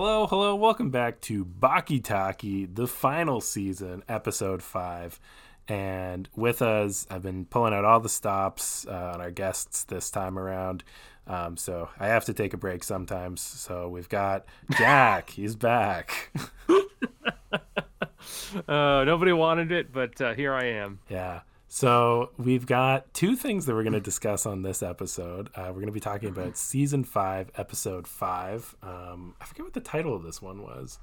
Hello, hello, welcome back to Baki Taki, the final season, episode five. And with us, I've been pulling out all the stops uh, on our guests this time around. Um, so I have to take a break sometimes. So we've got Jack, he's back. uh, nobody wanted it, but uh, here I am. Yeah. So we've got two things that we're going to discuss on this episode. Uh, we're going to be talking about season five, episode five. Um, I forget what the title of this one was.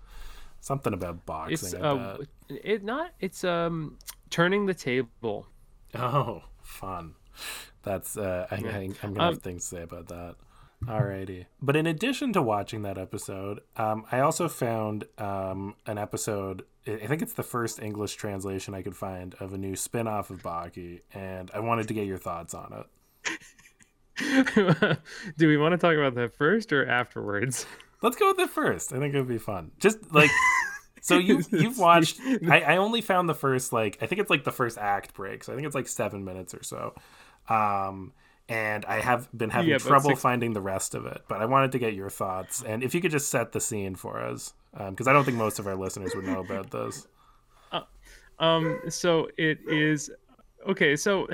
Something about boxing. It's uh, it not. It's um turning the table. Oh, fun. That's uh, I, am gonna have um, things to say about that. Alrighty. But in addition to watching that episode, um, I also found um, an episode. I think it's the first English translation I could find of a new spin off of Baki, and I wanted to get your thoughts on it. Do we want to talk about that first or afterwards? Let's go with it first. I think it would be fun. Just like so you you've watched I, I only found the first like I think it's like the first act break. So I think it's like seven minutes or so. Um and I have been having yeah, trouble six... finding the rest of it. But I wanted to get your thoughts, and if you could just set the scene for us, because um, I don't think most of our listeners would know about this. Uh, um, so it is okay. So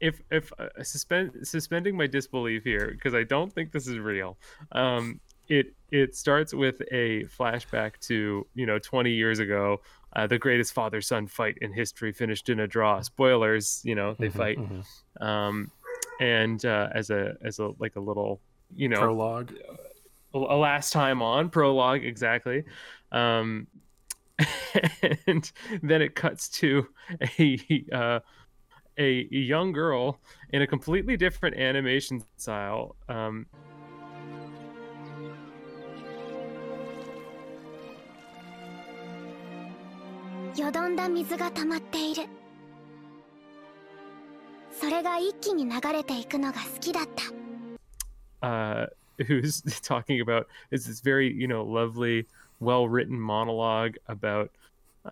if if uh, suspend suspending my disbelief here, because I don't think this is real. Um, it it starts with a flashback to you know 20 years ago uh, the greatest father son fight in history finished in a draw. Spoilers, you know, they mm-hmm, fight. Mm-hmm. Um, and uh, as a as a like a little you know prologue, a last time on prologue exactly. Um, and then it cuts to a uh, a young girl in a completely different animation style um, uh, who's talking about is this very you know lovely well written monologue about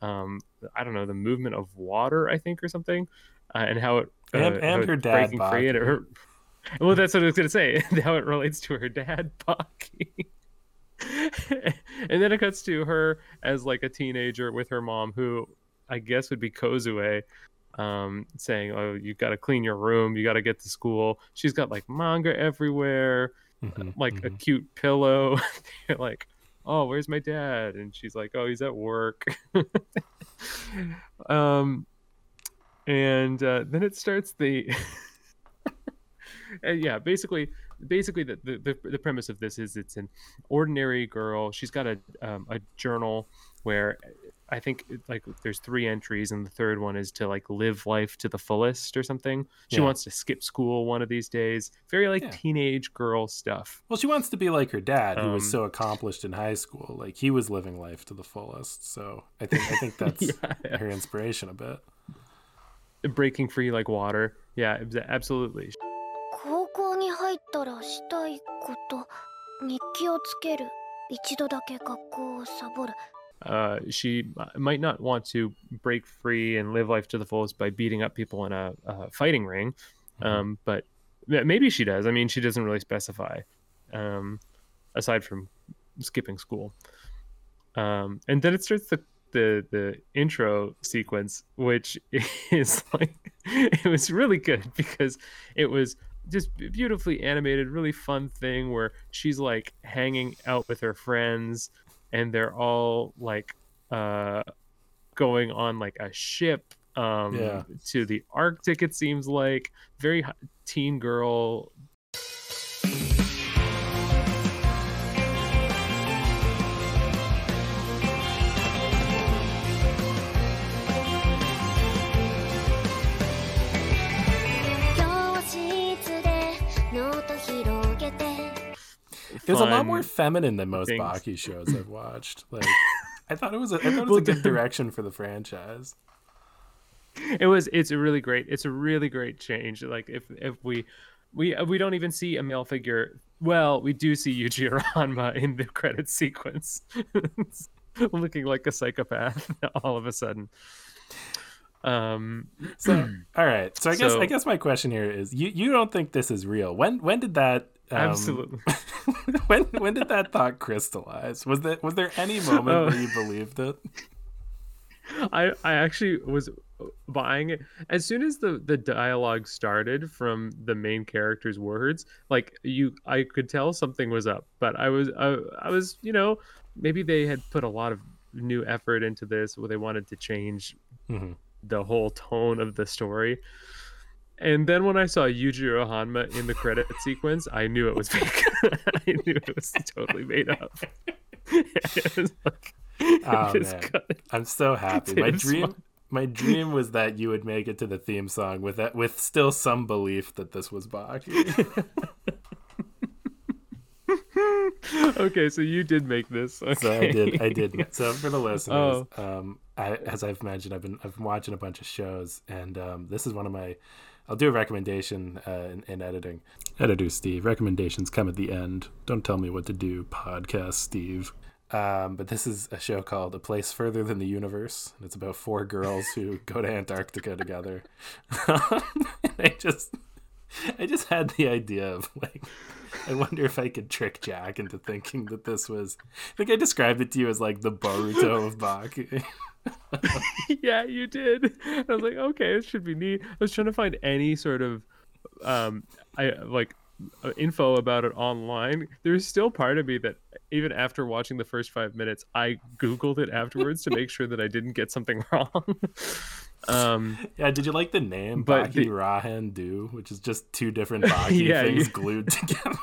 um i don't know the movement of water i think or something uh, and how it uh, and, and her dad breaking free and her, well that's what i was gonna say how it relates to her dad Baki. and then it cuts to her as like a teenager with her mom, who I guess would be Kozue, um, saying, "Oh, you got to clean your room. You got to get to school." She's got like manga everywhere, mm-hmm, like mm-hmm. a cute pillow. They're like, "Oh, where's my dad?" And she's like, "Oh, he's at work." um, and uh, then it starts the. yeah, basically basically the, the, the premise of this is it's an ordinary girl she's got a um, a journal where i think like there's three entries and the third one is to like live life to the fullest or something she yeah. wants to skip school one of these days very like yeah. teenage girl stuff well she wants to be like her dad who um, was so accomplished in high school like he was living life to the fullest so i think i think that's yeah, her inspiration a bit breaking free like water yeah absolutely 校に入ったらしたいこと日記をつける一度だけ学校をサボる uh, she might not want to break free and live life to the fullest by beating up people in a, a fighting ring, mm-hmm. um, but maybe she does. I mean, she doesn't really specify, um, aside from skipping school. Um, and then it starts the, the the intro sequence, which is like it was really good because it was just beautifully animated, really fun thing where she's like hanging out with her friends and they're all like uh going on like a ship um yeah. to the Arctic it seems like very teen girl It was a lot more feminine than most things. Baki shows I've watched. Like, I thought it was a, I thought it was a good direction for the franchise. It was. It's a really great. It's a really great change. Like if if we we we don't even see a male figure. Well, we do see Yujiro Hanma in the credit sequence, looking like a psychopath all of a sudden. Um. So all right. So I guess so, I guess my question here is: you you don't think this is real? When when did that um, Absolutely. when when did that thought crystallize? Was that was there any moment oh. where you believed it? I I actually was buying it as soon as the the dialogue started from the main character's words like you i could tell something was up but i was i, I was you know maybe they had put a lot of new effort into this where they wanted to change mm-hmm. The whole tone of the story and then when I saw Yujiro Hanma in the credit sequence, I knew it was fake. I knew it was totally made up. like, oh, man. I'm so happy. My dream my dream was that you would make it to the theme song with that with still some belief that this was Baki. okay, so you did make this. Okay. So I did. I did. So for the listeners, oh. um, I, as I've mentioned, I've been I've been watching a bunch of shows, and um, this is one of my I'll do a recommendation uh, in, in, editing. Editor Steve, recommendations come at the end. Don't tell me what to do, podcast Steve. Um, but this is a show called A Place Further Than the Universe. And it's about four girls who go to Antarctica together. I just, I just had the idea of like, I wonder if I could trick Jack into thinking that this was. I think I described it to you as like the Boruto of Baki. yeah, you did. I was like, okay, it should be neat. I was trying to find any sort of, um, I like uh, info about it online. There's still part of me that even after watching the first five minutes, I googled it afterwards to make sure that I didn't get something wrong. Um, yeah, did you like the name Baki the, Rahen Dou, which is just two different Baki yeah, things glued together?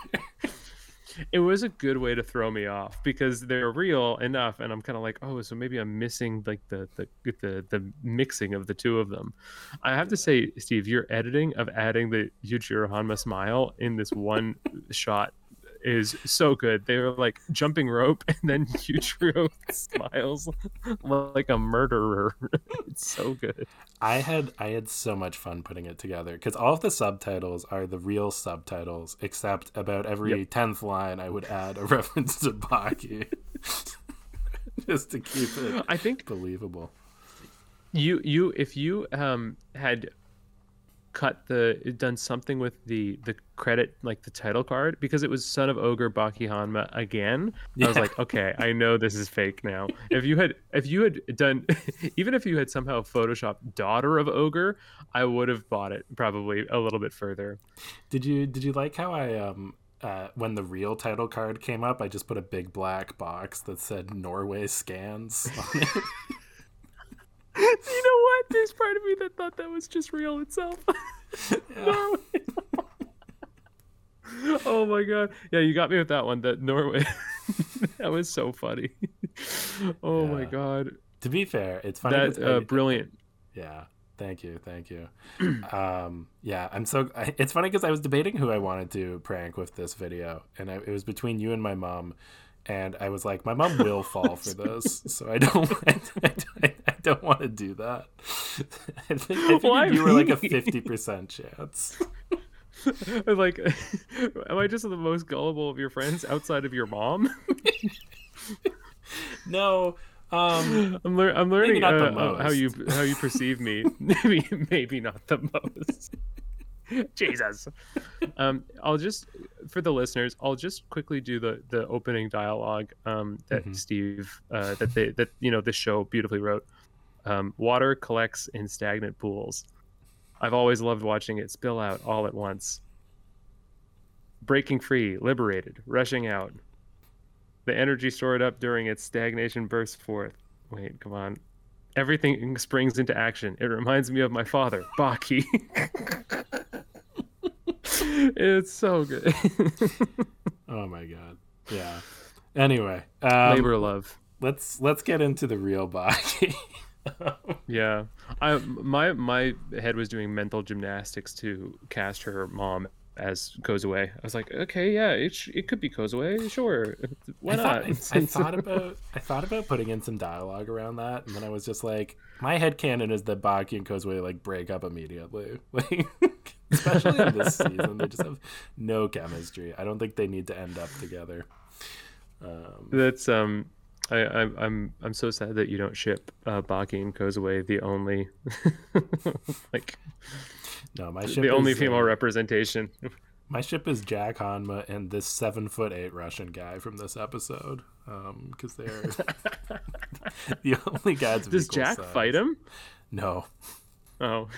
it was a good way to throw me off because they're real enough and i'm kind of like oh so maybe i'm missing like the, the the the mixing of the two of them i have to say steve your editing of adding the yujiro hanma smile in this one shot is so good. They were like jumping rope, and then Yujiro smiles like a murderer. it's so good. I had I had so much fun putting it together because all of the subtitles are the real subtitles, except about every yep. tenth line I would add a reference to Baki, just to keep it. I think believable. You you if you um had cut the done something with the the credit like the title card because it was son of ogre baki hanma again yeah. i was like okay i know this is fake now if you had if you had done even if you had somehow photoshopped daughter of ogre i would have bought it probably a little bit further did you did you like how i um uh, when the real title card came up, I just put a big black box that said Norway scans on it. you know what? There's part of me that thought that was just real itself. Norway. oh my god. Yeah, you got me with that one. That Norway. that was so funny. oh yeah. my god. To be fair, it's funny. That uh, brilliant. Yeah. Thank you, thank you. um, yeah, I'm so. I, it's funny because I was debating who I wanted to prank with this video, and I, it was between you and my mom and I was like, my mom will fall for this, so I don't, I, I, I don't want to do that. I think, I think you were like a fifty percent chance. I was like, am I just the most gullible of your friends outside of your mom? no, um, I'm, lear- I'm learning uh, how you how you perceive me. maybe maybe not the most. Jesus. Um, I'll just for the listeners, I'll just quickly do the the opening dialogue um, that mm-hmm. Steve uh, that they that you know this show beautifully wrote. Um, water collects in stagnant pools. I've always loved watching it spill out all at once. Breaking free, liberated, rushing out. The energy stored up during its stagnation bursts forth. Wait, come on. Everything springs into action. It reminds me of my father, Baki. it's so good. oh my god. Yeah. Anyway, um, labor love. Let's let's get into the real Baki. yeah, I my my head was doing mental gymnastics to cast her mom as Kozue. I was like, okay, yeah, it, sh- it could be Kozue, sure. Why I not? Thought, I, I, thought about I thought about putting in some dialogue around that, and then I was just like, my head canon is that Baki and Kozue like break up immediately, like especially in this season, they just have no chemistry. I don't think they need to end up together. Um, That's um. I, I, am I'm I'm so sad that you don't ship uh, Baki and Kozue, the only like no, my the only female uh, representation. My ship is Jack Hanma and this seven foot eight Russian guy from this episode, because um, they're the only guys. Does Jack size. fight him? No. Oh.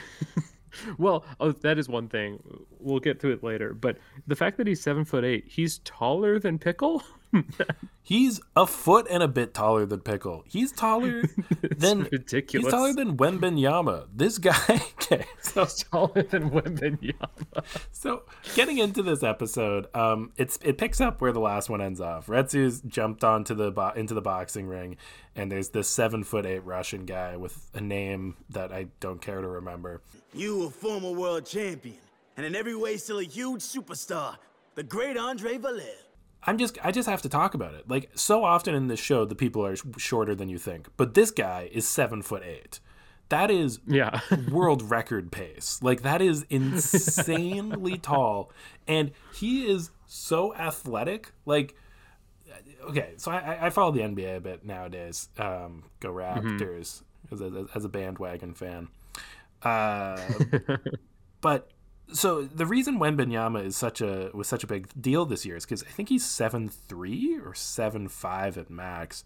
well, oh, that is one thing. We'll get to it later. But the fact that he's seven foot eight, he's taller than Pickle. he's a foot and a bit taller than Pickle. He's taller than ridiculous. He's taller than Wembanyama. This guy, okay, so he's taller than Wembanyama. so getting into this episode, um, it's it picks up where the last one ends off. Retsu's jumped onto the bo- into the boxing ring, and there's this seven foot eight Russian guy with a name that I don't care to remember. You a former world champion, and in every way still a huge superstar, the great Andre Vallev. I'm just I just have to talk about it. Like so often in this show, the people are sh- shorter than you think, but this guy is seven foot eight. That is yeah world record pace. Like that is insanely tall, and he is so athletic. Like okay, so I, I follow the NBA a bit nowadays. Um, go Raptors mm-hmm. as, a, as a bandwagon fan. Uh, but so the reason Wembanyama is such a was such a big deal this year is because I think he's seven three or seven five at max,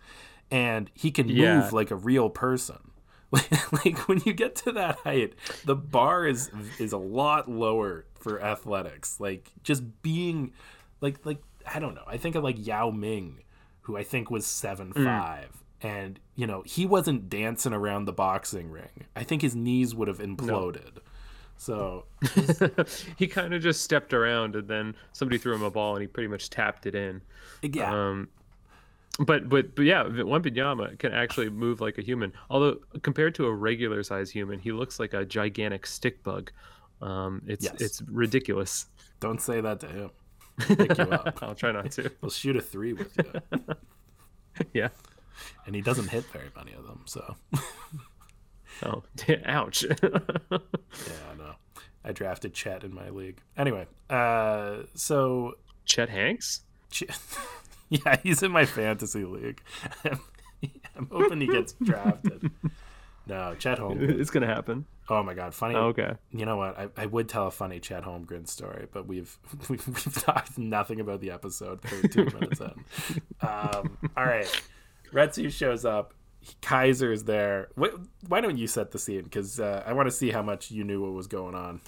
and he can yeah. move like a real person. like when you get to that height, the bar is is a lot lower for athletics. Like just being, like like I don't know. I think of like Yao Ming, who I think was seven mm. five, and you know he wasn't dancing around the boxing ring. I think his knees would have imploded. No. So he kind of just stepped around, and then somebody threw him a ball, and he pretty much tapped it in. Yeah. Um, but but but yeah, Wembanyama can actually move like a human. Although compared to a regular size human, he looks like a gigantic stick bug. Um, it's yes. it's ridiculous. Don't say that to him. I'll try not to. He'll shoot a three with you. yeah. And he doesn't hit very many of them, so. Oh, ouch. yeah, I know. I drafted Chet in my league. Anyway, uh, so Chet Hanks. Ch- yeah, he's in my fantasy league. I'm hoping he gets drafted. No, Chet Holmgren. It's gonna happen. Oh my god, funny. Oh, okay. You know what? I, I would tell a funny Chet Holmgren story, but we've we've, we've talked nothing about the episode 32 minutes in. Um, all right, Retsu shows up Kaiser is there. Why don't you set the scene? Because uh, I want to see how much you knew what was going on.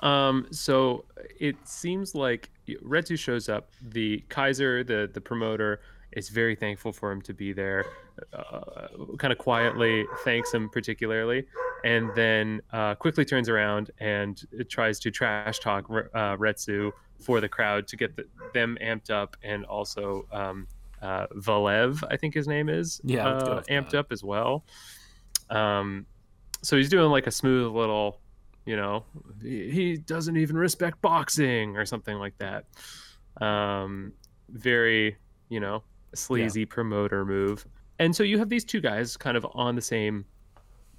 Um, so it seems like Retsu shows up. The Kaiser, the the promoter, is very thankful for him to be there. Uh, kind of quietly thanks him particularly, and then uh, quickly turns around and tries to trash talk uh, Retsu for the crowd to get the, them amped up and also um, uh, Vallev, I think his name is, yeah, uh, amped that. up as well. Um, so he's doing like a smooth little, you know, he, he doesn't even respect boxing or something like that. Um, very, you know, sleazy yeah. promoter move. And so you have these two guys kind of on the same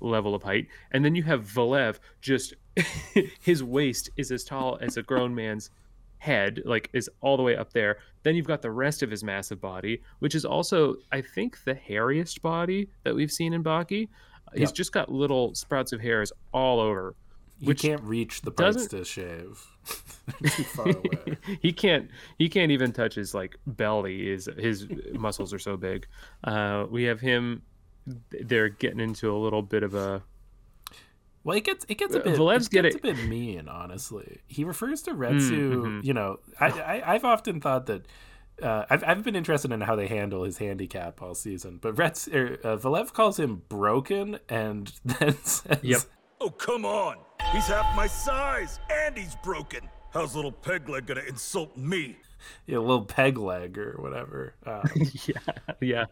level of height, and then you have Vallev just his waist is as tall as a grown man's head, like is all the way up there. Then you've got the rest of his massive body, which is also, I think, the hairiest body that we've seen in Baki. He's just got little sprouts of hairs all over. He can't reach the parts to shave. too far away. he can't. He can't even touch his like belly. His his muscles are so big. Uh, we have him. They're getting into a little bit of a well, it gets it gets a bit Valev's it gets a bit mean, honestly. He refers to Retsu. Mm-hmm. You know, I, I have often thought that uh, I've I've been interested in how they handle his handicap all season, but Retsu er, uh, Valev calls him broken, and then says, "Yep, oh come on, he's half my size, and he's broken. How's little Pegleg gonna insult me? Yeah, little peg leg or whatever. Um, yeah, yeah."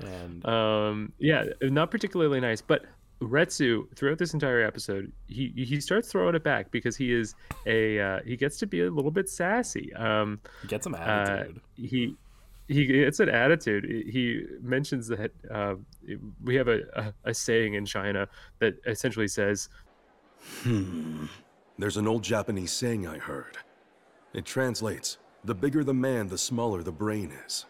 And um, yeah, not particularly nice, but Retsu throughout this entire episode, he he starts throwing it back because he is a uh, he gets to be a little bit sassy. Um, he gets some attitude. Uh, he he gets an attitude. He mentions that uh, we have a, a, a saying in China that essentially says, "Hmm." There's an old Japanese saying I heard. It translates: "The bigger the man, the smaller the brain is."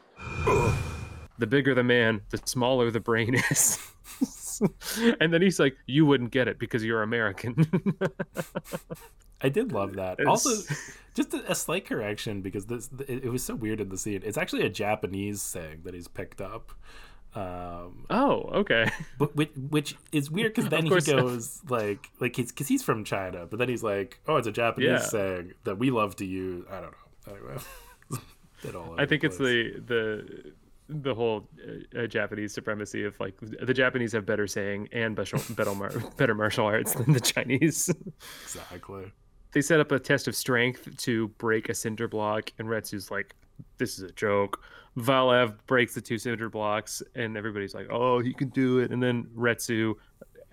the bigger the man, the smaller the brain is. and then he's like, "You wouldn't get it because you're American." I did love that. It's- Also, just a, a slight correction because this it, it was so weird in the scene. It's actually a Japanese saying that he's picked up. Um, Oh, okay. but which, which is weird because then he goes like like he's because he's from China, but then he's like, oh, it's a Japanese Yeah. saying that we love to use. I don't know. Anyway, Bit all over I think it's the the the whole uh, uh, Japanese supremacy of like the Japanese have better saying and better better, mar- better martial arts than the Chinese. exactly. they set up a test of strength to break a cinder block, and Retsu's like, "This is a joke." Valev breaks the two cinder blocks, and everybody's like, "Oh, he can do it!" And then Retsu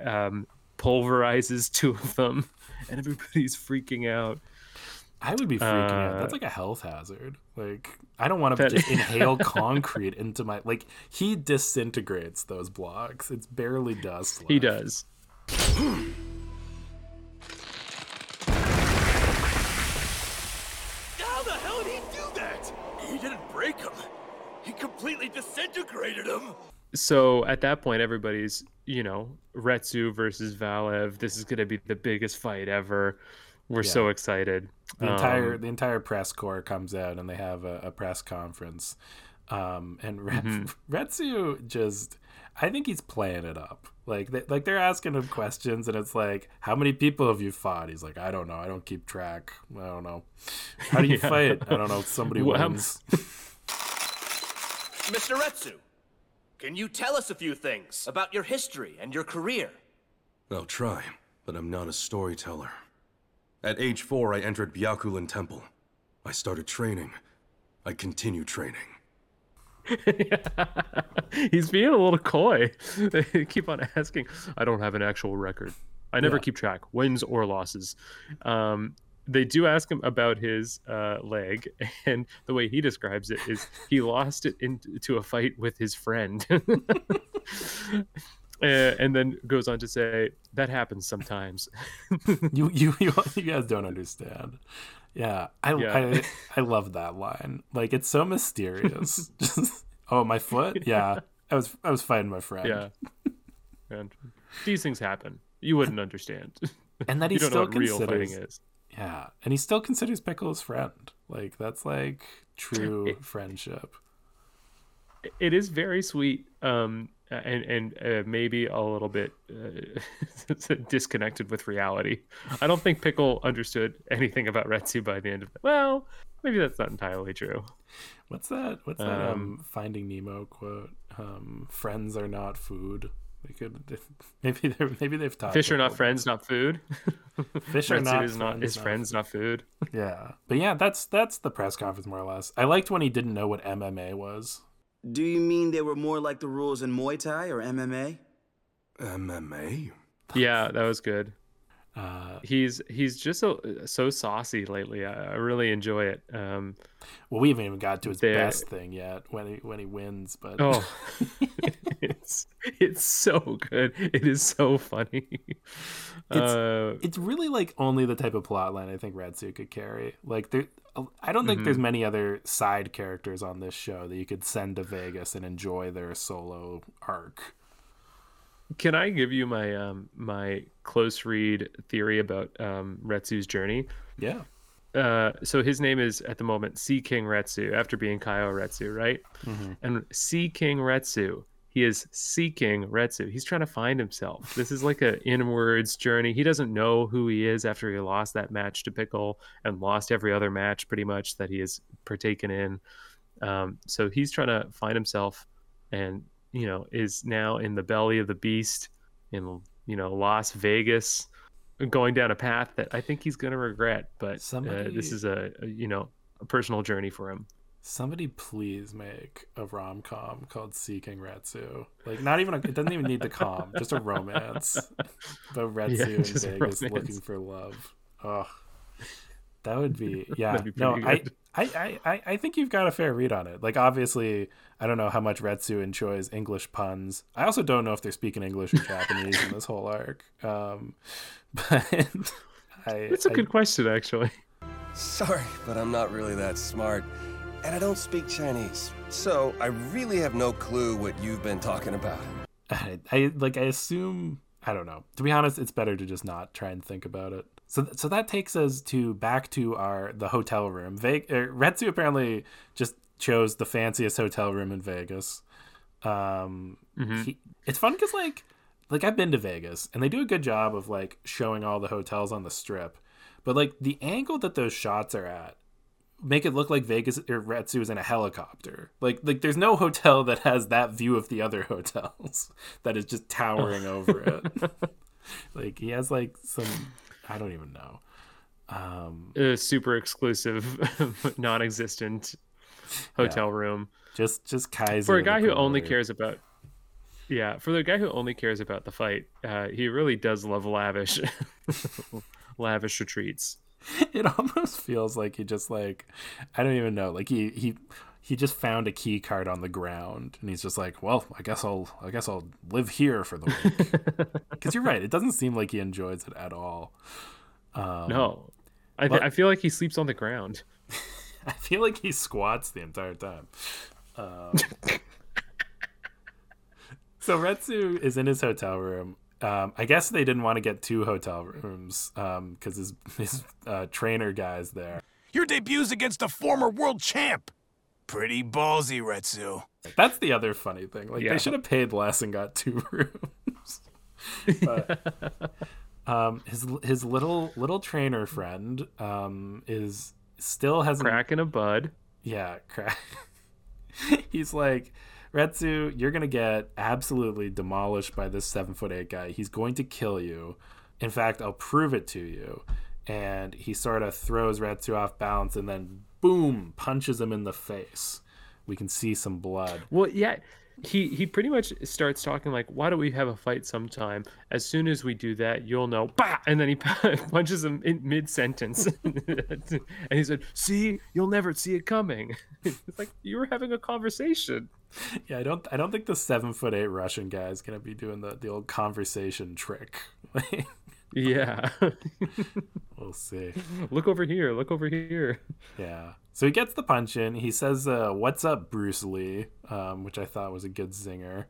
um, pulverizes two of them, and everybody's freaking out. I would be freaking out. Uh, That's like a health hazard. Like I don't want to That- just inhale concrete into my like he disintegrates those blocks. It's barely dust. He does. How the hell did he do that? He didn't break him. He completely disintegrated him. So at that point, everybody's, you know, Retsu versus Valev. This is going to be the biggest fight ever. We're so excited. The entire Um, the entire press corps comes out and they have a, a press conference. Um, and Ret- Mm-hmm. Retsu just, I think he's playing it up. Like they, like they're asking him questions and it's like, how many people have you fought? He's like, I don't know. I don't keep track. I don't know. How do you Yeah. fight? I don't know. Somebody wins. Mr. Retsu, can you tell us a few things about your history and your career? I'll try, but I'm not a storyteller. At age four, I entered Byakulan Temple. I started training. I continue training. He's being a little coy. They keep on asking. I don't have an actual record. I never Yeah. keep track, wins or losses. Um, they do ask him about his uh, leg, and the way he describes it is he lost it into a fight with his friend. Uh, and then goes on to say that happens sometimes. you, you you guys don't understand. Yeah, I Yeah. I I love that line. Like it's so mysterious. Just oh, my foot. Yeah, I was I was fighting my friend. yeah, and these things happen. You wouldn't understand. and that he still know what real considers. Yeah, and he still considers Pickle his friend. Like that's like true friendship. It is very sweet um and and uh, maybe a little bit uh, disconnected with reality i don't think pickle understood anything about retsu by the end of it well maybe that's not entirely true What's that? What's that? Um, Um, Finding Nemo quote. Um, friends are not food. They could maybe they're maybe they've taught fish are not friends not food. Fish are not is not friends, is friends not food Yeah, but yeah, that's that's the press conference more or less. I liked when he didn't know what MMA was. Do you mean they were more like the rules in Muay Thai or MMA? MMA? yeah that was good Uh, he's he's just so so saucy lately i, I really enjoy it um well, we haven't even got to his There- best thing yet when he when he wins. But oh it's it's so good it is so funny It's- uh it's really like only the type of plot line I think Retsu could carry. Like there, I don't think there's Mm-hmm. many other side characters on this show that you could send to Vegas and enjoy their solo arc. Can I give you my um my close read theory about um Retsu's journey? Yeah, Uh, so his name is at the moment Sea King Retsu after being Kaio Retsu, right? And Sea King Retsu, he is seeking Retsu. He's trying to find himself. This is like an inwards journey. He doesn't know who he is after he lost that match to Pickle and lost every other match pretty much that he has partaken in. Um, so he's trying to find himself, and you know is now in the belly of the beast in you know Las Vegas going down a path that I think he's going to regret. But uh, this is a, a you know a personal journey for him. Somebody please make a rom com called Seeking Retsu. Like not even a, it doesn't even need the com, just a romance. But Retsu Yeah, in Vegas romance. looking for love. Oh, that would be yeah. Be no, I. I, I, I I think you've got a fair read on it. Like obviously, I don't know how much Retsu enjoys English puns. I also don't know if they're speaking English or Japanese in this whole arc. Um, but I, That's a I- good question, actually. Sorry, but I'm not really that smart. And I don't speak Chinese. So I really have no clue what you've been talking about. I, I like I assume I don't know. To be honest, it's better to just not try and think about it. So, so that takes us to back to our the hotel room. Ve- er, Retsu apparently just chose the fanciest hotel room in Vegas. Um, he, it's fun because like like I've been to Vegas and they do a good job of like showing all the hotels on the strip, but like the angle that those shots are at make it look like Vegas or Retsu is in a helicopter. Like like there's no hotel that has that view of the other hotels that is just towering over it. like he has like some I don't even know. Um, A super exclusive, non-existent hotel room just just Kaiser for a guy who only cares about. Yeah, for the guy who only cares about the fight, uh, he really does love lavish, lavish retreats. It almost feels like he just like I don't even know. Like he he he just found a key card on the ground and he's just like, well, I guess I'll I guess I'll live here for the week. Because you're right, it doesn't seem like he enjoys it at all. Um, No, I, th- but- I feel like he sleeps on the ground. I feel like he squats the entire time. Um, so Retsu is in his hotel room. Um, I guess they didn't want to get two hotel rooms because his his uh, trainer guy's there. Your debut's against a former world champ. Pretty ballsy, Retsu. That's the other funny thing. Like Yeah. they should have paid less and got two rooms. but um, his his little little trainer friend um, is still hasn't Cracking a bud. yeah crack. He's like Retsu, you're gonna get absolutely demolished by this seven foot eight guy. He's going to kill you. In fact, I'll prove it to you. And he sort of throws Retsu off balance and then boom punches him in the face. We can see some blood. Well, yeah, he he pretty much starts talking like, "Why don't we have a fight sometime? As soon as we do that, you'll know." Bah! And then he punches him in mid sentence, and he said, "See, you'll never see it coming." it's like you were having a conversation. Yeah, I don't I don't think the seven foot eight Russian guy is gonna be doing the, the old conversation trick. Yeah, we'll see. look over here. Look over here. Yeah. So he gets the punch in. He says, uh, "What's up, Bruce Lee?" Um, which I thought was a good zinger.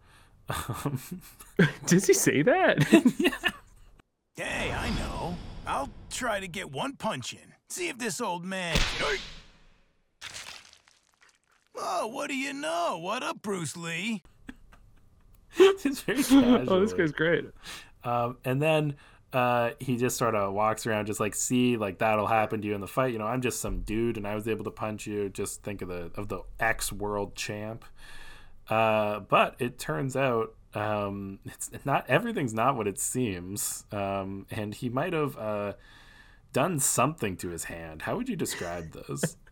Um, Does he say that? Hey, I know. I'll try to get one punch in. See if this old man. Oh, what do you know? What up, Bruce Lee? it's very casual. oh, this guy's great. Um, and then uh, he just sort of walks around, just like, see, like that'll happen to you in the fight. You know, I'm just some dude, and I was able to punch you. Just think of the of the ex world champ. Uh, but it turns out um, it's not everything's not what it seems, um, and he might have uh, done something to his hand. How would you describe this?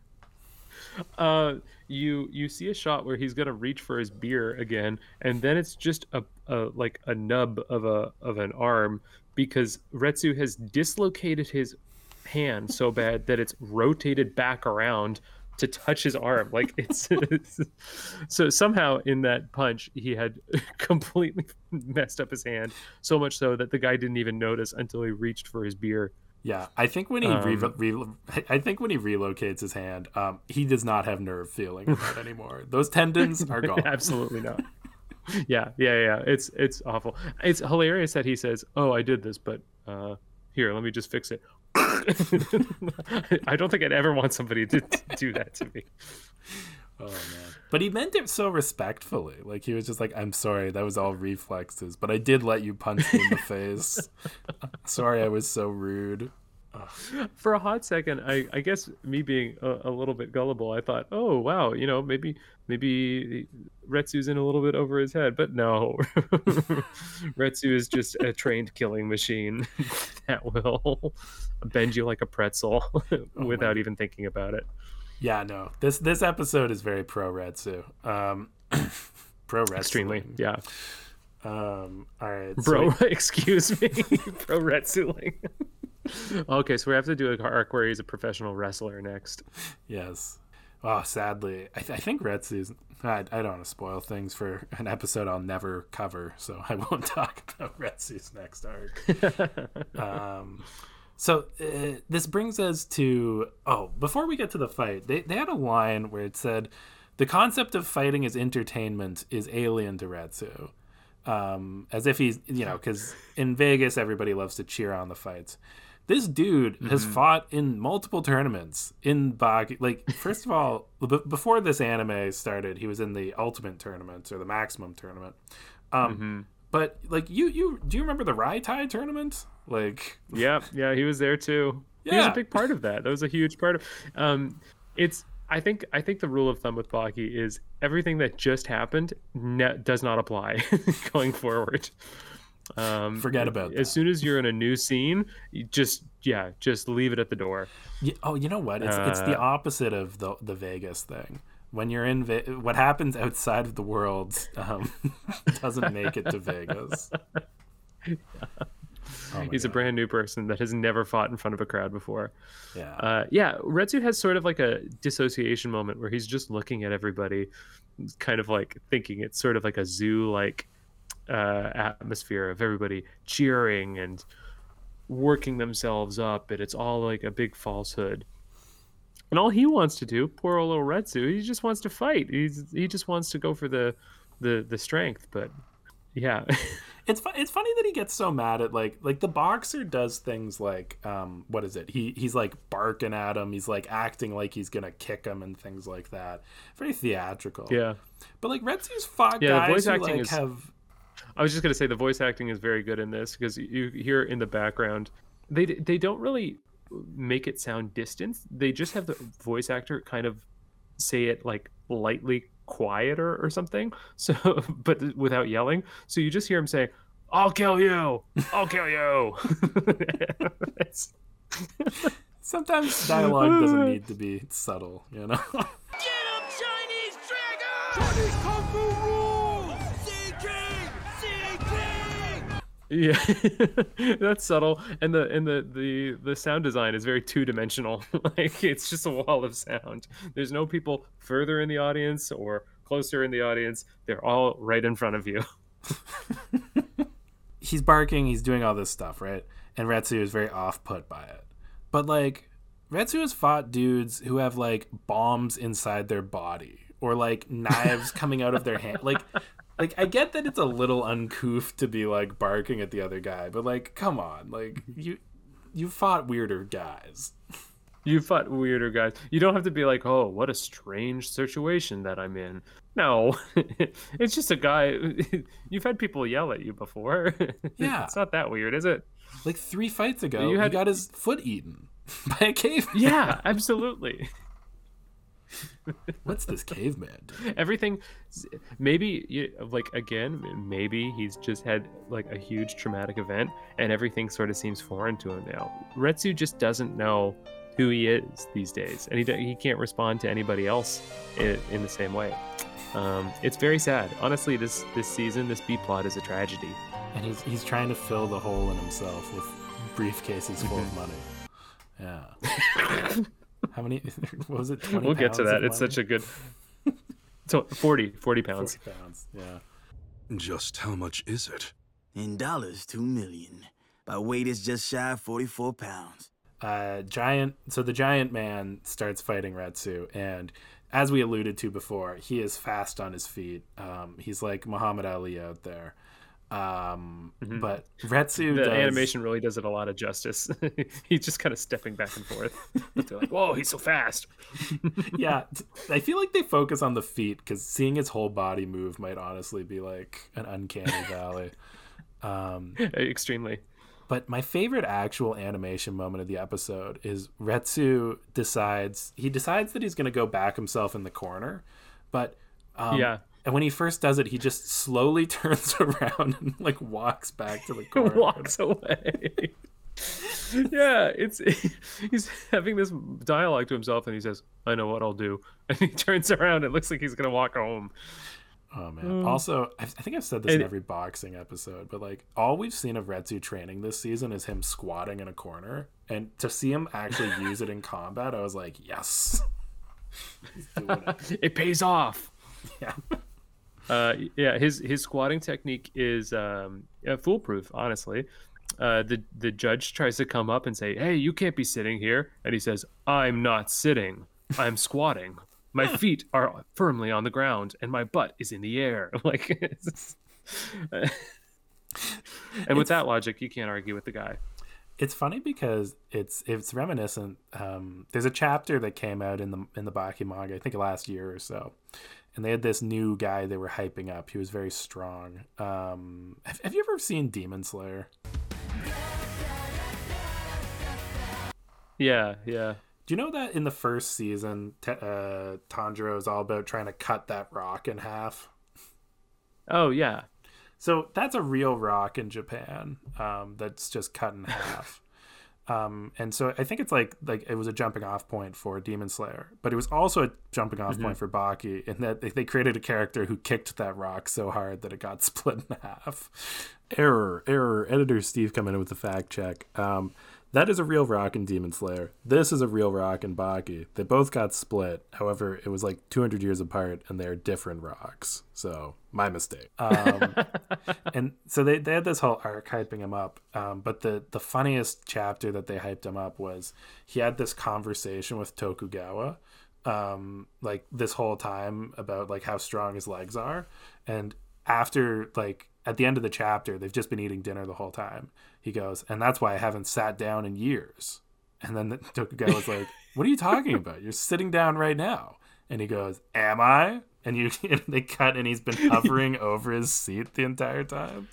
you you see a shot where he's gonna reach for his beer again and then it's just a, a like a nub of a of an arm because retsu has dislocated his hand so bad that it's rotated back around to touch his arm. Like it's, it's so somehow in that punch he had completely messed up his hand so much so that the guy didn't even notice until he reached for his beer Yeah, I think when he Um, re- I think when he relocates his hand, um, he does not have nerve feeling in anymore. Those tendons are gone. Absolutely not. yeah, yeah, yeah. It's it's awful. It's hilarious that he says, "Oh, I did this, but uh, here, let me just fix it." I don't think I'd ever want somebody to do that to me. Oh man! But he meant it so respectfully. Like he was just like, "I'm sorry, that was all reflexes, but I did let you punch me in the face. sorry, I was so rude." For a hot second, I, I guess me being a, a little bit gullible, I thought, "Oh, wow, you know, maybe maybe Retsu's in a little bit over his head." But no, Retsu is just a trained killing machine that will bend you like a pretzel oh, without even thinking about it. Yeah, no. This this episode is very pro Retsu. Um, pro wrestling. Extremely, yeah. Um, all right, so Bro, we- excuse me, pro wrestling. okay, so we have to do a arc where he's a professional wrestler next. Yes. Oh, sadly, I, th- I think Retsu's. I, I don't want to spoil things for an episode I'll never cover, so I won't talk about Retsu's next arc. um, so uh, this brings us to oh, before we get to the fight, they they had a line where it said, "The concept of fighting as entertainment is alien to Retsu." Um, as if he's you know because in Vegas everybody loves to cheer on the fights. this dude mm-hmm. has fought in multiple tournaments in Baki. Like, first of all, b- before this anime started, he was in the Ultimate Tournament or the Maximum Tournament. Um, mm-hmm. But like, you you do you remember the Raitai tournament? Like, yeah, yeah, he was there too. Yeah. He was a big part of that. That was a huge part of. Um, it's I think I think the rule of thumb with Baki is everything that just happened ne- does not apply going forward. Um, Forget about as soon as you're in a new scene, you just yeah, just leave it at the door. Yeah, oh, you know what? It's uh, it's the uh, opposite of the the Vegas thing. When you're in Ve- what happens outside of the world um, doesn't make it to Vegas. Yeah. Oh He's God. a brand new person that has never fought in front of a crowd before. Yeah. Uh, yeah. Retsu has sort of like a dissociation moment where he's just looking at everybody, kind of like thinking it's sort of like a zoo like uh, atmosphere of everybody cheering and working themselves up, and it's all like a big falsehood. And all he wants to do, poor old little Retsu, he just wants to fight. He's he just wants to go for the the the strength, but yeah. it's fu- it's funny that he gets so mad at like like the boxer does things like um what is it? He he's like barking at him. He's like acting like he's gonna kick him and things like that. Very theatrical. Yeah. But like Retsu's fought yeah, guys who like is... have I was just gonna say the voice acting is very good in this because you hear in the background they they don't really make it sound distant. They just have the voice actor kind of say it like lightly quieter or something. So, but without yelling. So you just hear him say, "I'll kill you! I'll kill you!" Sometimes dialogue doesn't need to be subtle, you know. Get him, Chinese dragon! Yeah, that's subtle, and the and the the the sound design is very two dimensional. like it's just a wall of sound. There's no people further in the audience or closer in the audience. They're all right in front of you. he's barking. He's doing all this stuff, right? And Retsu is very off put by it. But like Retsu has fought dudes who have like bombs inside their body or like knives coming out of their hand. Like like I get that it's a little uncouth to be like barking at the other guy, but like come on, like mm-hmm. you you fought weirder guys. You fought weirder guys. You don't have to be like, "Oh, what a strange situation that I'm in." No. it's just a guy you've had people yell at you before. Yeah. it's not that weird, is it? Like 3 fights ago, you had... got his foot eaten by a caveman. Yeah, absolutely. What's this caveman? Doing? Everything, maybe like again, maybe he's just had like a huge traumatic event, and everything sort of seems foreign to him now. Retsu just doesn't know who he is these days, and he he can't respond to anybody else in, in the same way. Um, it's very sad, honestly. This this season, this B plot is a tragedy, and he's he's trying to fill the hole in himself with briefcases full of money. Yeah. How many? What was it? we'll get to that. It's such a good. So 40, 40 pounds. 40 pounds. Yeah. Just how much is it? In dollars, two million. By weight, it's just shy of forty-four pounds. Uh, giant. So the giant man starts fighting Retsu, and as we alluded to before, he is fast on his feet. Um, he's like Muhammad Ali out there. Um, mm-hmm. But Retsu, the does... animation really does it a lot of justice. he's just kind of stepping back and forth. they're like, "Whoa, he's so fast!" yeah, I feel like they focus on the feet because seeing his whole body move might honestly be like an uncanny valley. Um, Extremely. But my favorite actual animation moment of the episode is Retsu decides he decides that he's going to go back himself in the corner, but um, yeah and when he first does it, he just slowly turns around and like walks back to the corner. walks away. yeah, it's he's having this dialogue to himself, and he says, "I know what I'll do," and he turns around. It looks like he's gonna walk home. Oh man! Um, also, I think I've said this in every boxing episode, but like all we've seen of Retsu training this season is him squatting in a corner, and to see him actually use it in combat, I was like, yes, it. it pays off. Yeah. Uh, yeah, his his squatting technique is um, foolproof. Honestly, uh, the the judge tries to come up and say, "Hey, you can't be sitting here," and he says, "I'm not sitting. I'm squatting. My feet are firmly on the ground, and my butt is in the air." Like, and with that logic, you can't argue with the guy. It's funny because it's it's reminiscent. Um, there's a chapter that came out in the in the Baki manga, I think last year or so, and they had this new guy they were hyping up. He was very strong. Um, have, have you ever seen Demon Slayer? Yeah, yeah. Do you know that in the first season, T- uh, Tanjiro is all about trying to cut that rock in half? Oh yeah. So that's a real rock in Japan um, that's just cut in half. Um, and so I think it's like like it was a jumping off point for Demon Slayer, but it was also a jumping off point for Baki in that they, they created a character who kicked that rock so hard that it got split in half. Error, error. Editor Steve coming in with the fact check. Um, that is a real rock in Demon Slayer. This is a real rock in Baki. They both got split. However, it was like 200 years apart and they're different rocks. So, my mistake. Um, and so they, they had this whole arc hyping him up. Um, but the, the funniest chapter that they hyped him up was he had this conversation with Tokugawa um, like this whole time about like how strong his legs are. And after like at the end of the chapter, they've just been eating dinner the whole time. He goes, and that's why I haven't sat down in years. And then the was like, "What are you talking about? You're sitting down right now." And he goes, "Am I?" And you, and they cut, and he's been hovering over his seat the entire time.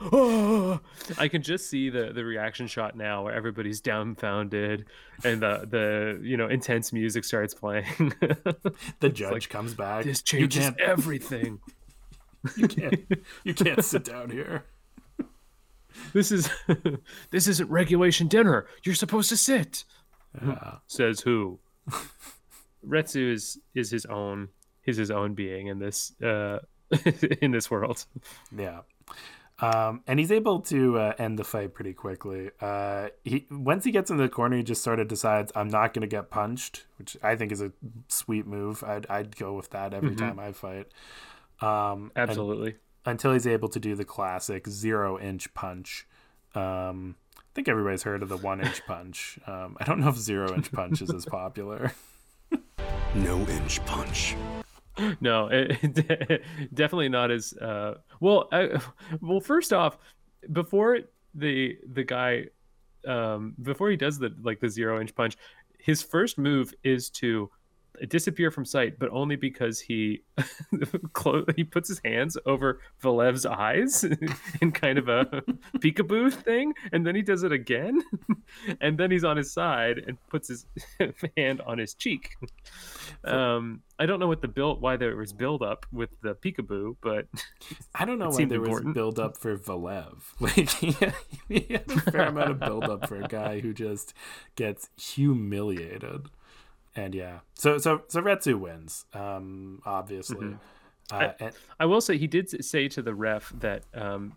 oh, I can just see the the reaction shot now where everybody's dumbfounded and the the you know intense music starts playing. The judge comes back. this changes everything. you can't, you can't sit down here. This is this isn't regulation dinner. You're supposed to sit. Yeah. Says who? Retsu is is his own is his own being in this uh in this world. Yeah. Um, and he's able to uh, end the fight pretty quickly. Uh, he once he gets in the corner, he just sort of decides I'm not going to get punched, which I think is a sweet move. I'd I'd go with that every time I fight. Um, and- Absolutely. until he's able to do the classic zero inch punch. Um, I think everybody's heard of the one inch punch. Um, I don't know if zero inch punch is as popular. No inch punch. No, it, definitely not as uh well I, well first off before the the guy um before he does the like the 0 inch punch his first move is to disappear from sight but only because he he puts his hands over Valev's eyes in kind of a peekaboo thing and then he does it again and then he's on his side and puts his hand on his cheek um i don't know what the build why there was build up with the peekaboo but I don't know why there was build up for Valev. Like he had a fair amount of build up for a guy who just gets humiliated. And yeah, so so so Retsu wins, um, obviously. Mm-hmm. Uh, and, i will say he did say to the ref that um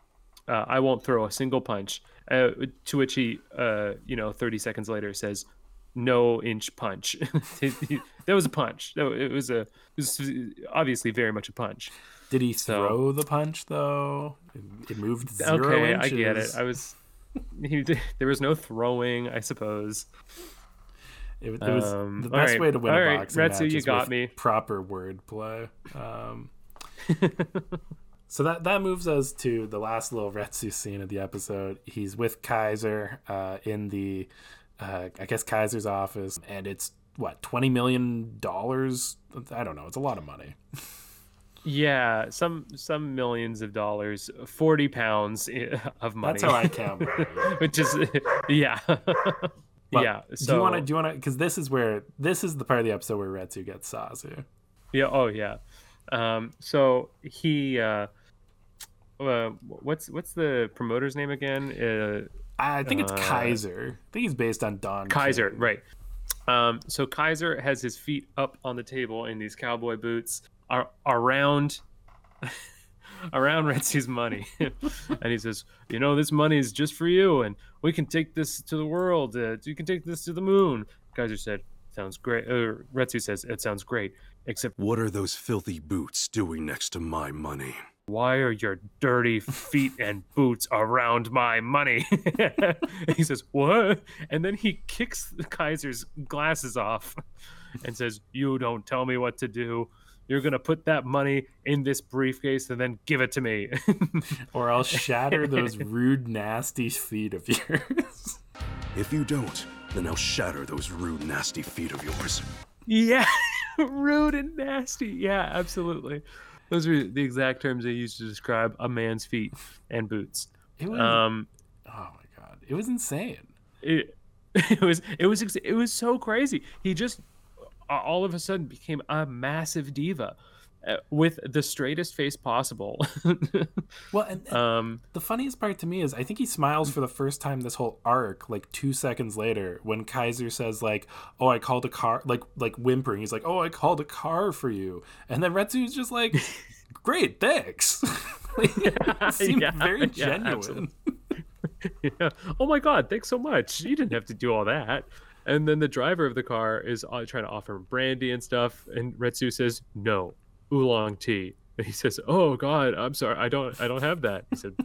uh, i won't throw a single punch uh, to which he uh you know 30 seconds later says no inch punch that was a punch No, it was a it was obviously very much a punch did he So- throw the punch though? It, it moved zero okay inches. i get it i was he did, there was no throwing i suppose It, was- it was Um, the best right, way to win all a right, boxing Retsu, match you got me. proper wordplay. Um, so that that moves us to the last little Retsu scene of the episode. He's with Kaiser uh, in the, uh, I guess Kaiser's office, and it's what twenty million dollars. I don't know. It's a lot of money. Yeah, some some millions of dollars, forty pounds of money. That's how I count. money. Which is, yeah, But yeah. do you want to? Do you want to? Because this is where this is the part of the episode where Retsu gets Sazu. yeah, oh yeah. Um, so he, uh, uh, what's what's the promoter's name again? Uh, I think it's Uh, Kaiser. I think he's based on Don Kaiser, King. right? Um, so Kaiser has his feet up on the table in these cowboy boots, are around around Retsu's money, and he says, "You know, this money is just for you, and we can take this to the world. Uh, you can take this to the moon." Kaiser said, "Sounds great." Uh, Retsu says, "It sounds great, except What are those filthy boots doing next to my money? why are your dirty feet and boots around my money? he says, What? And then he kicks the Kaiser's glasses off and says, You don't tell me what to do. You're gonna put that money in this briefcase and then give it to me. or I'll shatter those rude, nasty feet of yours. If you don't, then I'll shatter those rude, nasty feet of yours. Yeah, rude and nasty. Yeah, absolutely. Those are the exact terms they used to describe a man's feet and boots. It was, Um, oh my god, it was insane. it, it was it was it was so crazy. He just a- all of a sudden became a massive diva uh, with the straightest face possible. Well, and, um, the funniest part to me is I think he smiles for the first time this whole arc, like two seconds later, when Kaiser says like, "Oh, I called a car," like like whimpering. He's like, "Oh, I called a car for you," and then Retsu's just like, "Great, thanks." like, it seemed Yeah, very yeah, genuine. yeah. Oh my God! Thanks so much. You didn't have to do all that. And then the driver of the car is uh, trying to offer him brandy and stuff, and Retsu says no, oolong tea. And he says, "Oh God, I'm sorry, I don't, I don't have that." He said,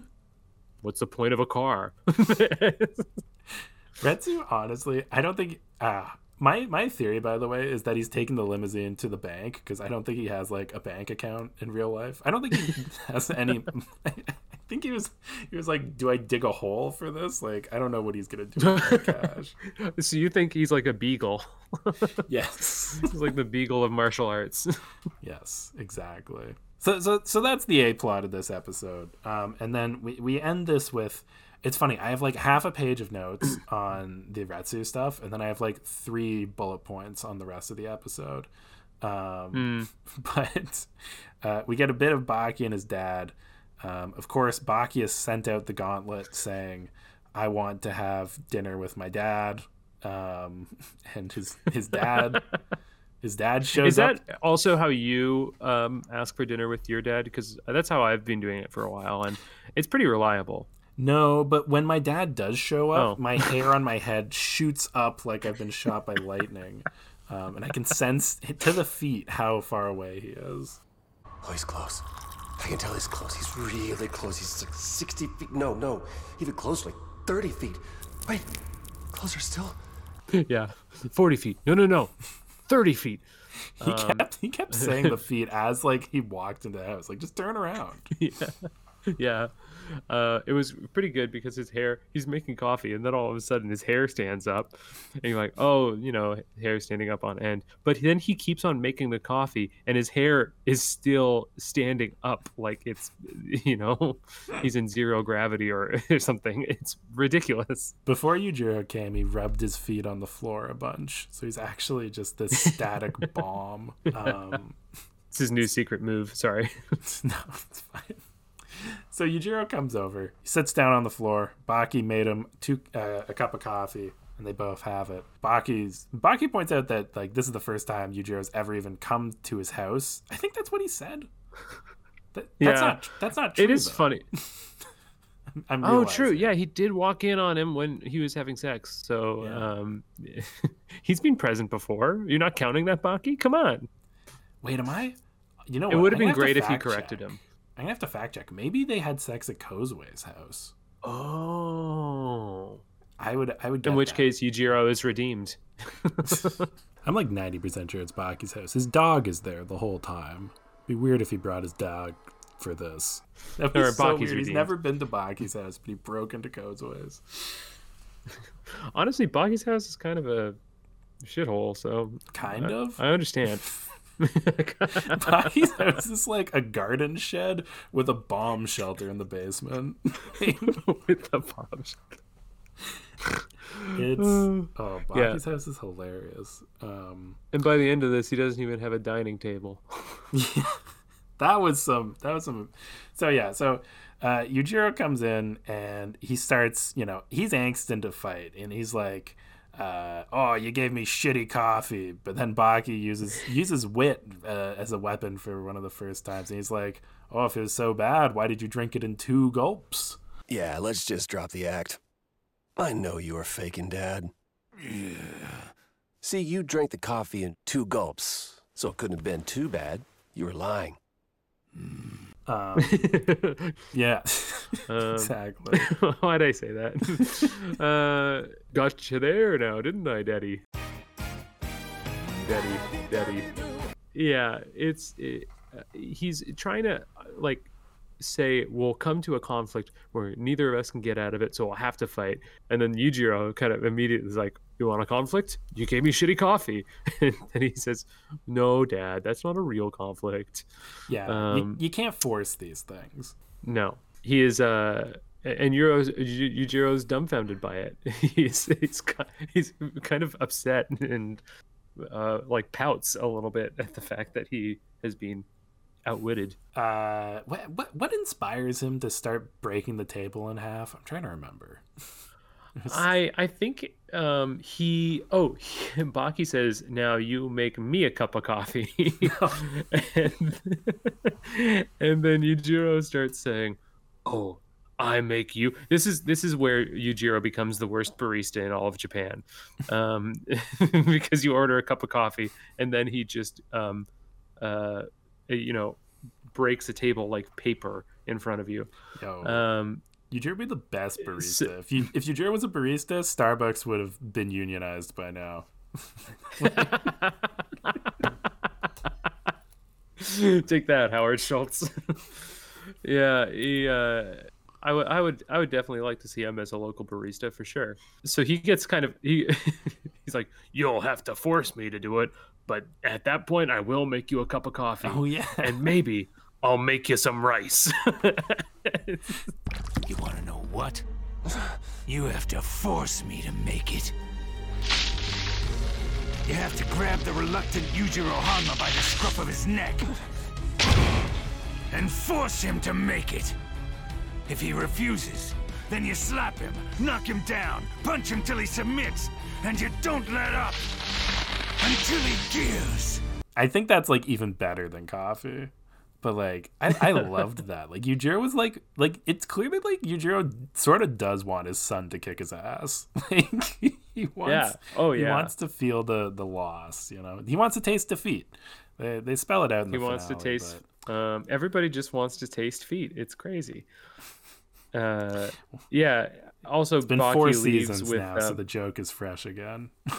"What's the point of a car?" Retsu, honestly, I don't think. Uh, my my theory, by the way, is that he's taking the limousine to the bank because I don't think he has like a bank account in real life. I don't think he has any. I think he was he was like, "Do I dig a hole for this?" Like, I don't know what he's gonna do with that cash. so you think he's like a beagle? Yes, he's like the beagle of martial arts. yes, exactly. So so so that's the a plot of this episode. Um, and then we we end this with. It's funny. I have like half a page of notes on the Retsu stuff, and then I have like three bullet points on the rest of the episode. Um, But uh, we get a bit of Baki and his dad. Um, of course, Baki has sent out the gauntlet saying, "I want to have dinner with my dad." Um, and his his dad, his dad shows Is that up. also how you um, ask for dinner with your dad? Because that's how I've been doing it for a while, and it's pretty reliable. No, but when my dad does show up, Oh. my hair on my head shoots up like I've been shot by lightning. Um, and I can sense to the feet how far away he is. Oh, he's close. I can tell he's close. He's really close. He's like 60 feet. No, no. Even closer, like 30 feet. Wait, closer still? yeah, forty feet. No, no, no, thirty feet. He Um, kept he kept saying the feet as like he walked into the house. Like just turn around. yeah. Uh, it was pretty good because his hair, he's making coffee, and then all of a sudden his hair stands up. And you're like, oh, you know, hair standing up on end. But then he keeps on making the coffee, and his hair is still standing up like it's, you know, he's in zero gravity or, or something. It's ridiculous. Before Yujiro came, he rubbed his feet on the floor a bunch. So he's actually just this static bomb. Um, It's his new secret move. Sorry. no, it's fine. So Yujiro comes over. He sits down on the floor. Baki made him two uh, a cup of coffee, and they both have it. Baki's Baki points out that like this is the first time Yujiro's ever even come to his house. I think that's what he said. That, that's Yeah. not that's not true. it is though. funny. I'm Oh, true. Yeah, he did walk in on him when he was having sex. So Yeah. um, he's been present before. You're not counting that, Baki? Come on. Wait, am I? You know, It would have been great if he corrected check. him. I'm gonna have to fact check. Maybe they had sex at Kozue's house. Oh. I would. I would. Get In which that. case, Yujiro is redeemed. I'm like 90% sure it's Baki's house. His dog is there the whole time. Be weird if he brought his dog for this. That Or was so Baki's weird. He's never been to Baki's house, but he broke into Kozue's. Honestly, Baki's house is kind of a shithole. So Kind I, of. I understand. Baki's house is like a garden shed with a bomb shelter in the basement. With the bomb. shelter. it's oh, Yeah. House is hilarious. Um, And by the end of this, he doesn't even have a dining table. yeah, that was some that was some so yeah so uh Yujiro comes in and he starts you know he's angsting to fight and he's like uh oh you gave me shitty coffee but then Baki uses uses wit uh, as a weapon for one of the first times and he's like oh if it was so bad why did you drink it in two gulps Yeah, let's just drop the act. I know you are faking, Dad. See, you drank the coffee in two gulps, so it couldn't have been too bad. You were lying. Um yeah Um, exactly Why'd I say that? uh, got you there now, didn't I, Daddy? Daddy, Daddy. yeah, it's it, uh, he's trying to like say we'll come to a conflict where neither of us can get out of it, so we'll have to fight. And then Yujiro kind of immediately is like, "You want a conflict? You gave me shitty coffee." and he says, "No, Dad, that's not a real conflict." Yeah, Um, you, you can't force these things. No, he is. Uh, and Yuro's, Yu- Yujiro's dumbfounded by it. he's he's he's kind of upset and uh, like pouts a little bit at the fact that he has been outwitted. Uh, what what what inspires him to start breaking the table in half? I'm trying to remember. I I think um he oh he, Baki says now you make me a cup of coffee and, and then Yujiro starts saying oh I make you this is this is where Yujiro becomes the worst barista in all of Japan um because you order a cup of coffee and then he just um uh you know breaks a table like paper in front of you Yo, um would be the best barista. If you if Yujiro was a barista, Starbucks would have been unionized by now. Take that, Howard Schultz. yeah, he. Uh, I would, I would, I would definitely like to see him as a local barista for sure. So he gets kind of he, he's like, "You'll have to force me to do it, but at that point, I will make you a cup of coffee. Oh yeah, and maybe I'll make you some rice." You want to know what? You have to force me to make it. You have to grab the reluctant Yujiro Hanma by the scruff of his neck and force him to make it. If he refuses, then you slap him, knock him down, punch him till he submits, and you don't let up until he gives. I think that's like even better than coffee. But like I, I loved that. Like Yujiro was like like it's clear that like Yujiro sort of does want his son to kick his ass. Like he wants oh, Yeah. Oh, yeah. he wants to feel the the loss, you know. He wants to taste defeat. They they spell it out in he the wants to finale, taste. Um, everybody just wants to taste feet. It's crazy. Uh, yeah. Also, It's been Baki four seasons with, now, so um, the joke is fresh again.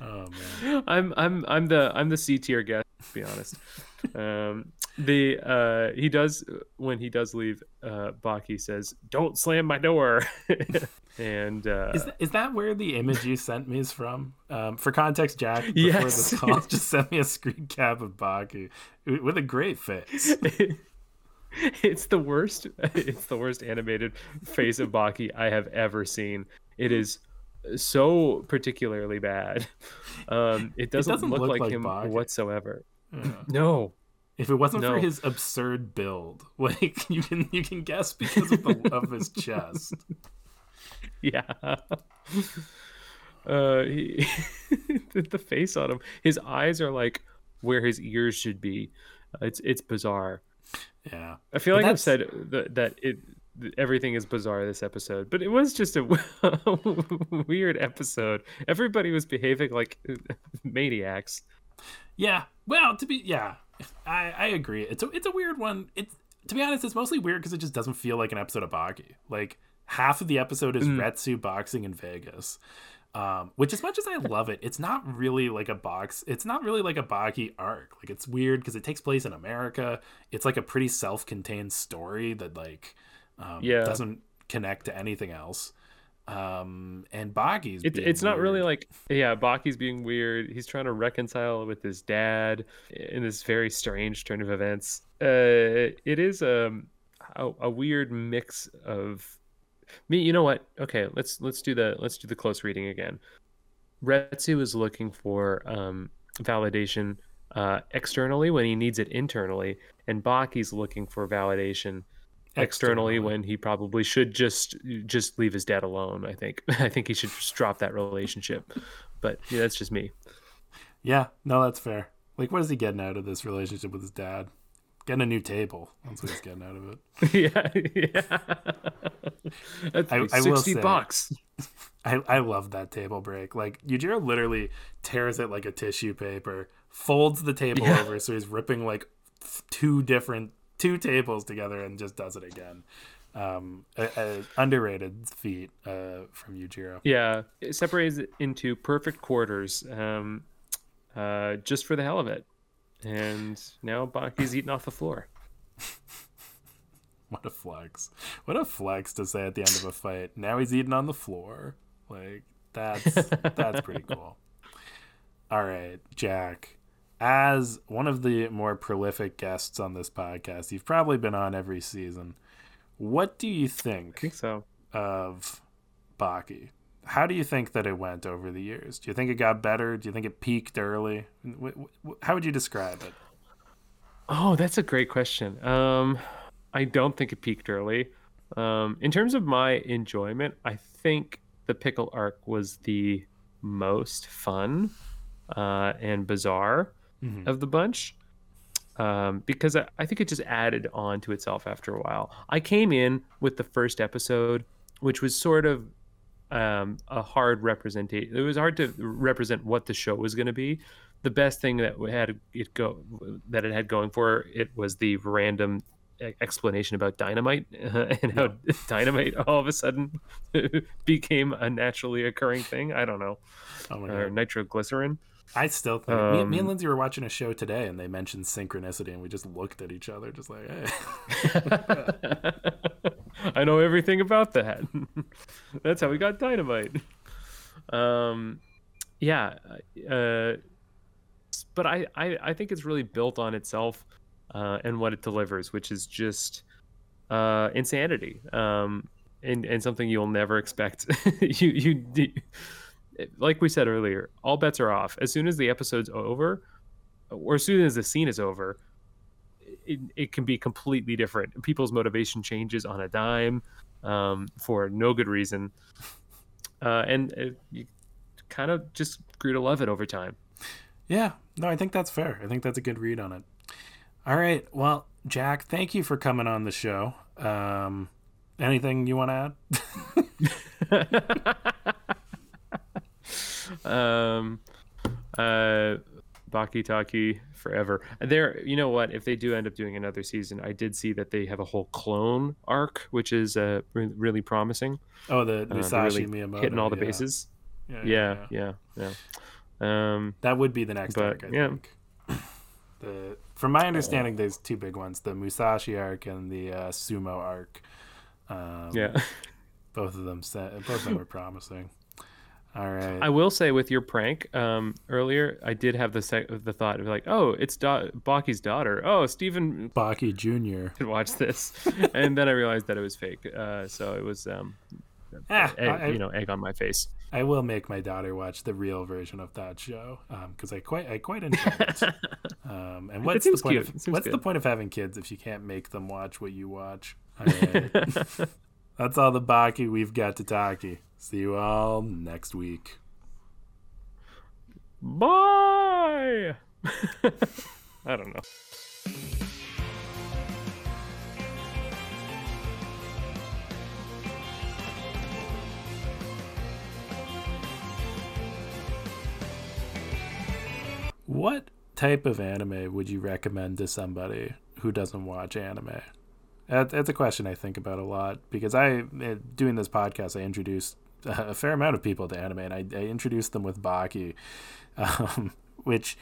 oh man. I'm I'm I'm the I'm the C tier guest. To be honest, um, the uh, he does when he does leave. Uh, Baki says, "Don't slam my door," and uh, Is, th- is that where the image you sent me is from? Um, for context, Jack, before Yes. this call, just sent me a screen cap of Baki with a great face. it's the worst. It's the worst animated face of Baki I have ever seen. It is so particularly bad. Um, it doesn't, doesn't look, look like, like him Baki. whatsoever. Yeah. No, If it wasn't for his absurd build, like you can you can guess because of the of his chest. yeah. Uh, he, the, the face on him. His eyes are like where his ears should be. It's it's bizarre. Yeah, I feel But like I've said that, that it th- everything is bizarre this episode, but it was just a weird episode. Everybody was behaving like maniacs. Yeah. Well, to be yeah, I I agree. It's a it's a weird one. It's to be honest, it's mostly weird because it just doesn't feel like an episode of Baki. Like half of the episode is Mm. Retsu boxing in Vegas. Um, which as much as I love it, it's not really like a box. It's not really like a Baki arc. Like it's weird because it takes place in America. It's like a pretty self-contained story that like um, Yeah. doesn't connect to anything else. Um, and Baki's It, it's not really like yeah, Baki's being weird. He's trying to reconcile with his dad in this very strange turn of events. Uh, it is um a, a weird mix of me. You know what? Okay, let's let's do the let's do the close reading again. Retsu is looking for um, validation uh, externally when he needs it internally, and Baki's looking for validation externally, when he probably should just just leave his dad alone. I think I think he should just drop that relationship. But yeah, that's just me. Yeah, no, that's fair. Like, what is he getting out of this relationship with his dad? Getting a new table. That's what he's getting out of it. yeah, yeah. That's I- like I will sixty say- bucks. I, I love that table break. Like, Yujiro literally tears it like a tissue paper, folds the table Yeah. over so he's ripping like two different, two tables together and just does it again. Um, a, a underrated feat uh, from Yujiro. Yeah, it separates it into perfect quarters, um, uh, just for the hell of it. And now Baki's eating off the floor. What a flex! What a flex to say at the end of a fight. Now he's eating on the floor. Like that's that's pretty cool. All right, Jack. As one of the more prolific guests on this podcast, you've probably been on every season. What do you think, I think so. of Baki? How do you think that it went over the years? Do you think it got better? Do you think it peaked early? How would you describe it? Oh, that's a great question. Um, I don't think it peaked early. Um, in terms of my enjoyment, I think the pickle arc was the most fun uh, and bizarre Mhm. of the bunch um, because I, I think it just added on to itself after a while. I came in with the first episode, which was sort of um, a hard representation. It was hard to represent what the show was going to be. The best thing that we had it go that it had going for it was the random explanation about dynamite and how dynamite all of a sudden became a naturally occurring thing. I don't know, Oh my or god! nitroglycerin. I still think me, me and Um, Lindsay were watching a show today, and they mentioned synchronicity, and we just looked at each other, just like, "Hey." I know everything about that. That's how we got dynamite. Um, yeah, uh, but I, I I think it's really built on itself uh, and what it delivers, which is just uh, insanity. Um, and and something you'll never expect. you you like we said earlier, all bets are off. As soon as the episode's over, or as soon as the scene is over, it, it can be completely different. People's motivation changes on a dime um, for no good reason. Uh, and it, you kind of just grew to love it over time. Yeah, no, I think that's fair. I think that's a good read on it. All right, well, Jack, thank you for coming on the show. Um, anything you want to add? um, uh, Baki Taki forever. There, you know what? If they do end up doing another season, I did see that they have a whole clone arc, which is uh, re- really promising. Oh, the Uh, Musashi really Miyamoto hitting all the yeah. bases. Yeah, Yeah, yeah, yeah. Um, That would be the next But, arc, I yeah. think. The from my understanding, there's two big ones: the Musashi arc and the uh, Sumo arc. Um, yeah. both of them. Both of them were promising. All right. I will say with your prank um, earlier, I did have the sec- the thought of like, oh, it's da- Baki's daughter. Oh, Stephen Baki Jr. could watch this, and then I realized that it was fake. Uh, so it was, um, Ah, egg, I- you know, egg on my face. I will make my daughter watch the real version of that show because I quite I quite enjoy it. um, and what's the seems point? cute. Of, It what's the point of having kids if you can't make them watch what you watch? All right. That's all the Baki we've got to talkie. See you all next week. Bye. I don't know. What type of anime would you recommend to somebody who doesn't watch anime? That's a question I think about a lot because I, eh, doing this podcast, I introduced a fair amount of people to anime, and I, I introduced them with Baki, um, which,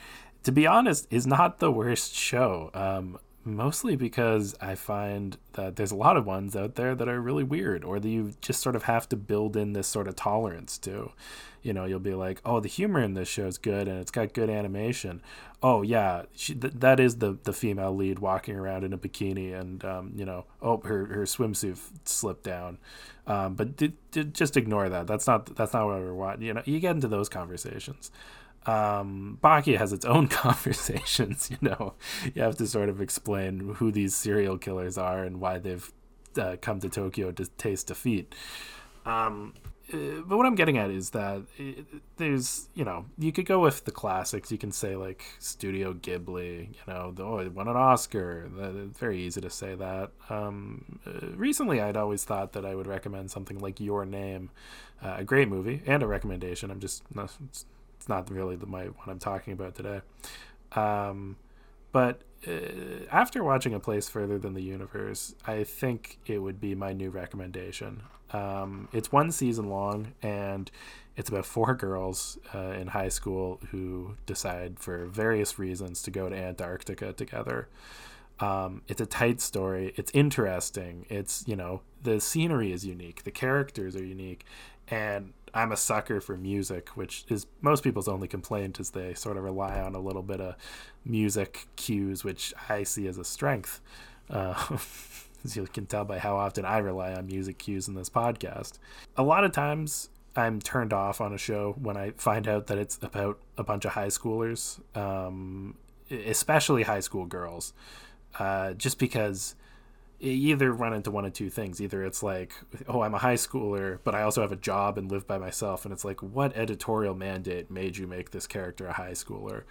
to be honest, is not the worst show. Um, mostly because I find that there's a lot of ones out there that are really weird, or that you just sort of have to build in this sort of tolerance to. You know, you'll be like, "Oh, the humor in this show is good, and it's got good animation." Oh yeah, she, th- that is the the female lead walking around in a bikini, and um, you know, oh her her swimsuit slipped down. Um, but d- d- just ignore that. That's not that's not what we're watching. You know, you get into those conversations um, Baki has its own conversations. You know, you have to sort of explain who these serial killers are and why they've uh, come to Tokyo to taste defeat. Um, uh, but what I'm getting at is that uh, there's, you know, you could go with the classics. You can say like Studio Ghibli. You know, the, oh, it won an Oscar. It's very easy to say that. Um, uh, recently, I'd always thought that I would recommend something like Your Name, uh, a great movie and a recommendation. I'm just it's, it's not really the my what I'm talking about today. Um, but uh, after watching A Place Further Than the Universe, I think it would be my new recommendation. Um, it's one season long, and it's about four girls uh, in high school who decide, for various reasons, to go to Antarctica together. Um, it's a tight story. It's interesting. It's you know the scenery is unique. The characters are unique, and I'm a sucker for music, which is most people's only complaint is they sort of rely on a little bit of music cues, which I see as a strength. Uh, as you can tell by how often I rely on music cues in this podcast. A lot of times I'm turned off on a show when I find out that it's about a bunch of high schoolers, um, especially high school girls, uh, just because either run into one of two things. Either it's like, oh, I'm a high schooler, but I also have a job and live by myself. And it's like, what editorial mandate made you make this character a high schooler?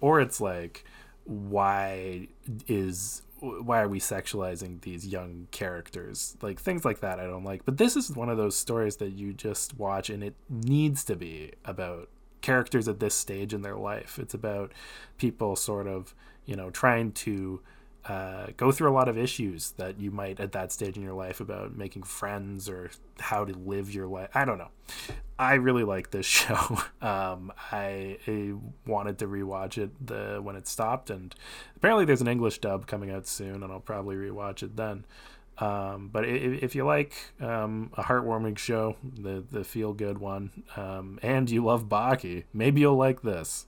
Or it's like, why is why are we sexualizing these young characters like things like that i don't like but this is one of those stories that you just watch and it needs to be about characters at this stage in their life it's about people sort of you know trying to uh, go through a lot of issues that you might at that stage in your life about making friends or how to live your life. I don't know. I really like this show. Um, I, I, wanted to rewatch it the when it stopped, and apparently there's an English dub coming out soon, and I'll probably rewatch it then. Um, but if, if, you like um, a heartwarming show, the the feel good one, um, and you love Baki, maybe you'll like this.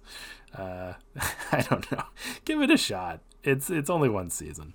Uh, I don't know. Give it a shot it's it's only one season.